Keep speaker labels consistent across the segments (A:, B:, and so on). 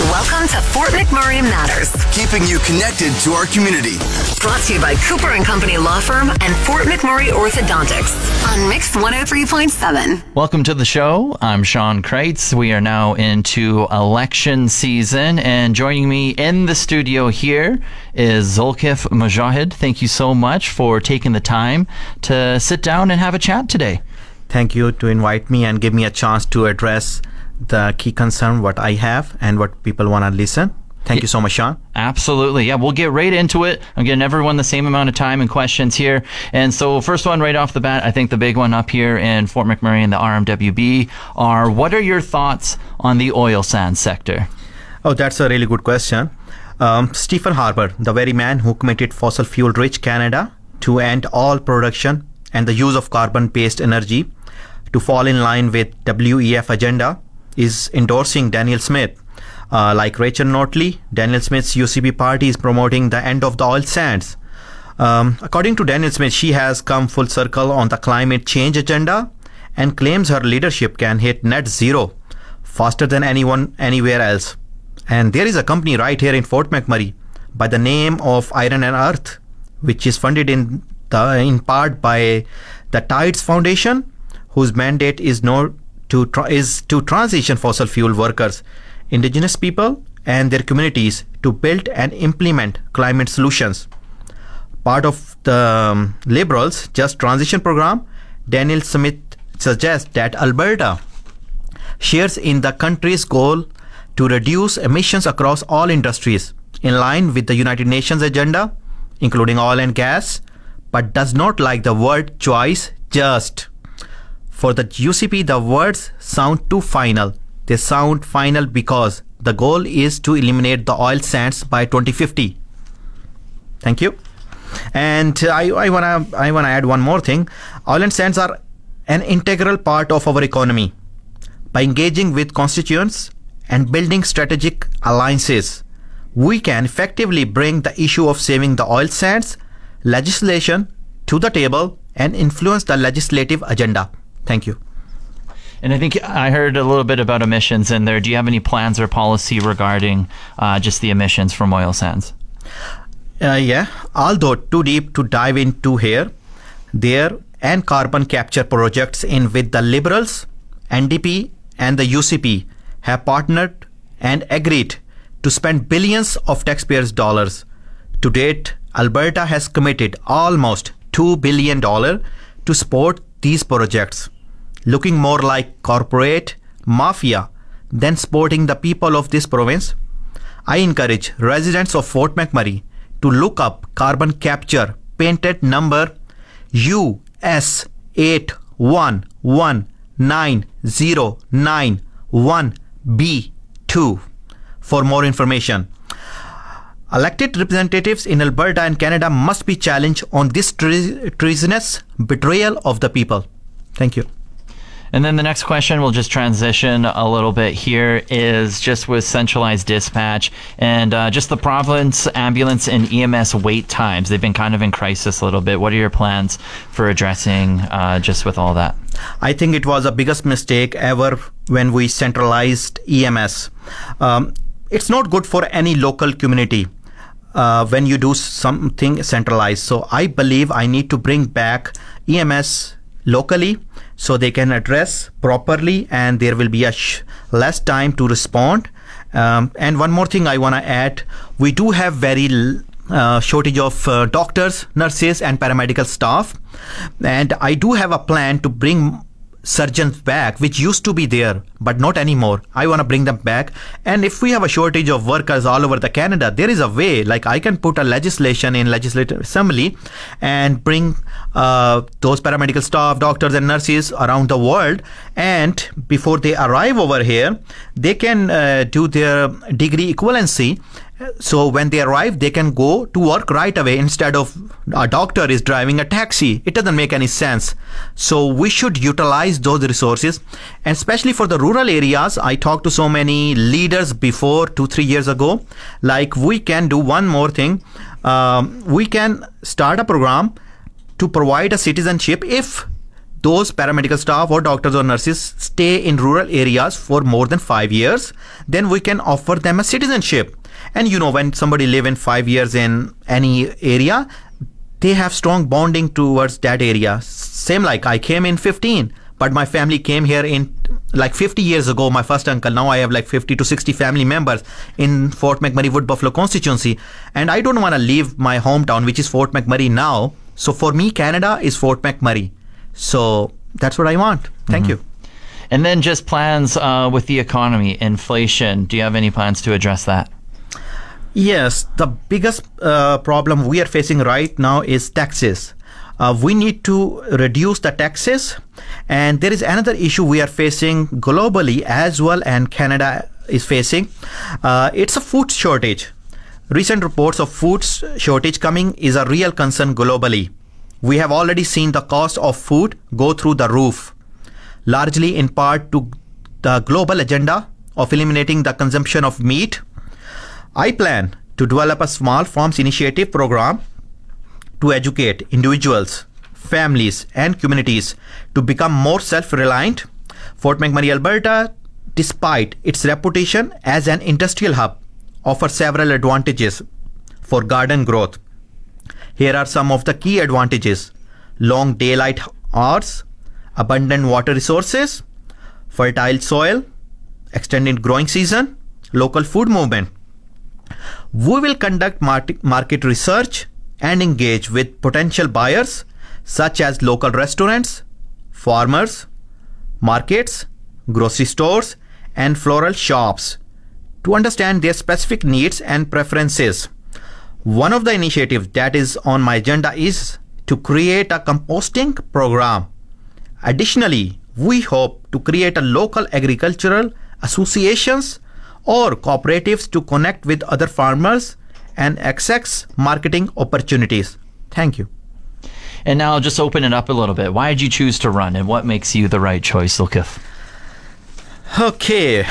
A: Welcome to Fort McMurray Matters,
B: keeping you connected to our community.
A: brought to you by Cooper and Company Law Firm and Fort McMurray Orthodontics on Mix 103.7.
C: Welcome to the show. I'm Sean Kreitz. We are now into election season, and joining me in the studio here is Zulkifl Mujahid. Thank you so much for taking the time to sit down and have a chat today.
D: thank you to invite me and give me a chance to address the key concern what I have and what people want to listen. Thank you so much, Sean.
C: Absolutely. Yeah, we'll get right into it. I'm giving everyone the same amount of time and questions here. And so, first one right off the bat, I think the big one up here in Fort McMurray and the RMWB are what are your thoughts on the oil sands sector?
D: Oh, that's a really good question. Um, Stephen Harper, the very man who committed fossil fuel rich Canada to end all production and the use of carbon based energy to fall in line with WEF agenda, is endorsing Danielle Smith. Uh, like Rachel Notley, Danielle Smith's UCP party is promoting the end of the oil sands. Um, according to Danielle Smith, she has come full circle on the climate change agenda and claims her leadership can hit net zero faster than anyone anywhere else. And there is a company right here in Fort McMurray by the name of Iron and Earth, which is funded in the, in part by the Tides Foundation, whose mandate is no to tra- is to transition fossil fuel workers, indigenous people, and their communities to build and implement climate solutions part of the um, Liberals' Just Transition program, Danielle Smith suggests that Alberta shares in the country's goal to reduce emissions across all industries in line with the United Nations agenda, including oil and gas, but does not like the word choice just. For the UCP, the words sound too final. They sound final because the goal is to eliminate the oil sands by 2050. Thank you. And I, I wanna I wanna add one more thing. Oil and sands are an integral part of our economy. By engaging with constituents and building strategic alliances, we can effectively bring the issue of saving the oil sands legislation to the table and influence the legislative agenda. Thank you.
C: And I think I heard a little bit about emissions in there. Do you have any plans or policy regarding uh, just the emissions from oil sands?
D: Uh, yeah, although too deep to dive into here, there and carbon capture projects in with the Liberals, NDP, and the UCP have partnered and agreed to spend billions of taxpayers' dollars. To date, Alberta has committed almost $2 billion to support these projects, looking more like corporate mafia than supporting the people of this province. I encourage residents of Fort McMurray to look up carbon capture painted number US 81190991B2 for more information. Elected representatives in Alberta and Canada must be challenged on this tre- treasonous betrayal of the people. Thank you.
C: And then the next question, we'll just transition a little bit here, is just with centralized dispatch and uh, just the province ambulance and EMS wait times. They've been kind of in crisis a little bit. What are your plans for addressing uh, just with all that?
D: I think it was the biggest mistake ever when we centralized EMS. Um, it's not good for any local community uh, when you do something centralized. So I believe I need to bring back EMS locally so they can address properly and there will be a sh- less time to respond. Um, and one more thing I want to add we do have very l- uh, shortage of uh, doctors, nurses, and paramedical staff. And I do have a plan to bring surgeons back, which used to be there, but not anymore. I want to bring them back. And if we have a shortage of workers all over the Canada, there is a way, like I can put a legislation in legislative assembly and bring uh, those paramedical staff, doctors and nurses around the world. And before they arrive over here, they can uh, do their degree equivalency so when they arrive they can go to work right away instead of a doctor is driving a taxi. It doesn't make any sense. So we should utilize those resources and especially for the rural areas. I talked to so many leaders before 2 3 years ago. Like we can do one more thing. Um, we can start a program to provide a citizenship if those paramedical staff or doctors or nurses stay in rural areas for more than 5 years. Then we can offer them a citizenship and you know when somebody live in 5 years in any area they have strong bonding towards that area. Same like i came in 15 but my family came here in like 50 years ago my first uncle. Now i have like 50 to 60 family members in fort mcmurray wood buffalo constituency. And i don't want to leave my hometown which is fort mcmurray now. So for me canada is fort mcmurray. So that's what i want. Thank you.
C: And then just plans uh, with the economy, inflation. Do you have any plans to address that?
D: Yes, the biggest uh, problem we are facing right now is taxes. Uh, we need to reduce the taxes, and there is another issue we are facing globally as well, and Canada is facing. Uh, it's a food shortage. Recent reports of food shortage coming is a real concern globally. We have already seen the cost of food go through the roof, largely in part to the global agenda of eliminating the consumption of meat I plan to develop a small farms initiative program to educate individuals, families, and communities to become more self reliant. Fort McMurray, Alberta, despite its reputation as an industrial hub, offers several advantages for garden growth. Here are some of the key advantages long daylight hours, abundant water resources, fertile soil, extended growing season, local food movement. We will conduct market research and engage with potential buyers such as local restaurants, farmers, markets, grocery stores, and floral shops to understand their specific needs and preferences. One of the initiatives that is on my agenda is to create a composting program. Additionally, we hope to create a local agricultural associations or cooperatives to connect with other farmers and access marketing opportunities. Thank you.
C: And now I'll just open it up a little bit. Why did you choose to run and what makes you the right choice, Lukith?
D: Okay,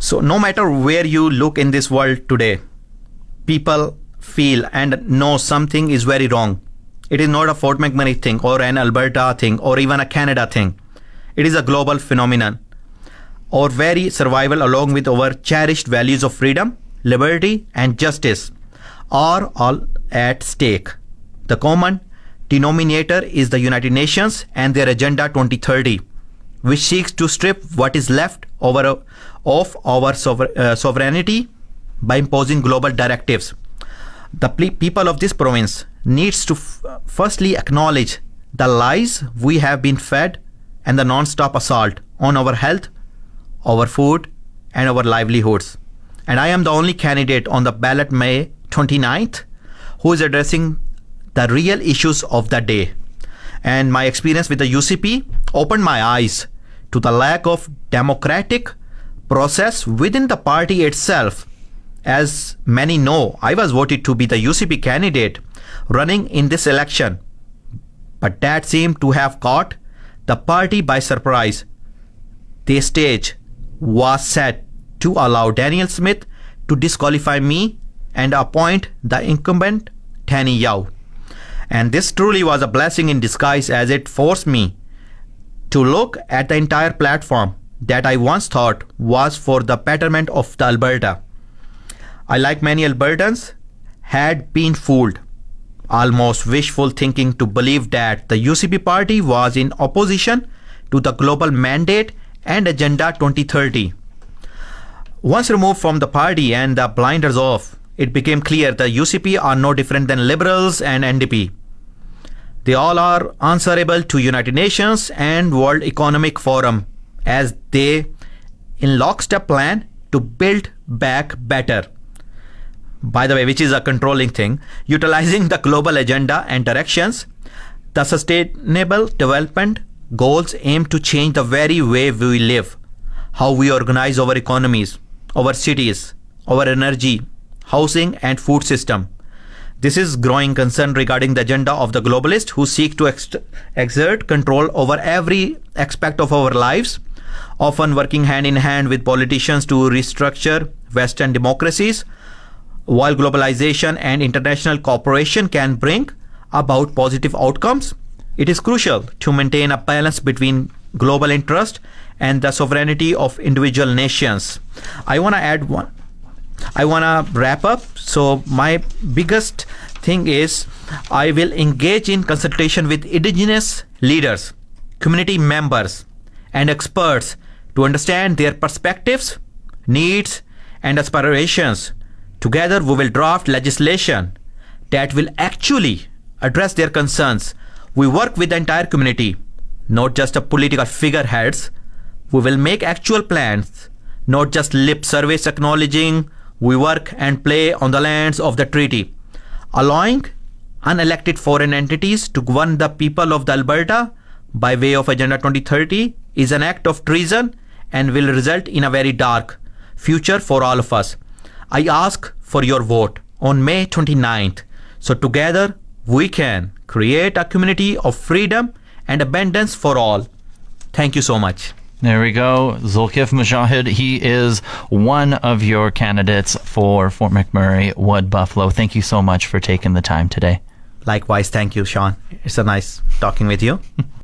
D: so no matter where you look in this world today, people feel and know something is very wrong. It is not a Fort McMurray thing or an Alberta thing or even a Canada thing. It is a global phenomenon our very survival along with our cherished values of freedom, liberty, and justice are all at stake. The common denominator is the United Nations and their Agenda 2030, which seeks to strip what is left over of our uh, sovereignty by imposing global directives. The people of this province needs to f- firstly acknowledge the lies we have been fed and the non-stop assault on our health our food, and our livelihoods. And I am the only candidate on the ballot May 29th who is addressing the real issues of the day. And my experience with the UCP opened my eyes to the lack of democratic process within the party itself. As many know, I was voted to be the UCP candidate running in this election. But that seemed to have caught the party by surprise. The stage was set to allow Danielle Smith to disqualify me and appoint the incumbent Tany Yao. And this truly was a blessing in disguise as it forced me to look at the entire platform that I once thought was for the betterment of the Alberta. I, like many Albertans, had been fooled, almost wishful thinking to believe that the UCP party was in opposition to the global mandate and Agenda 2030. Once removed from the party and the blinders off, it became clear the UCP are no different than Liberals and NDP. They all are answerable to United Nations and World Economic Forum as they in lockstep plan to build back better. By the way, which is a controlling thing, utilizing the global agenda and directions, the sustainable development goals aim to change the very way we live, how we organize our economies, our cities, our energy, housing and food system. This is growing concern regarding the agenda of the globalists who seek to ex- exert control over every aspect of our lives, often working hand in hand with politicians to restructure Western democracies. While globalization and international cooperation can bring about positive outcomes, it is crucial to maintain a balance between global interest and the sovereignty of individual nations. I want to add one I want to wrap up. So, my biggest thing is I will engage in consultation with indigenous leaders, community members, and experts to understand their perspectives, needs, and aspirations. Together, we will draft legislation that will actually address their concerns. We work with the entire community, not just the political figureheads. We will make actual plans, not just lip service acknowledging we work and play on the lands of the treaty, allowing unelected foreign entities to govern the people of the Alberta by way of Agenda 2030 is an act of treason and will result in a very dark future for all of us. I ask for your vote on May 29th so together we can create a community of freedom and abundance for all. Thank you so much.
C: There we go. Zulkifl Mujahid. He is one of your candidates for Fort McMurray Wood Buffalo. Thank you so much for taking the time today.
D: Likewise, thank you, Sean. It's a nice talking with you.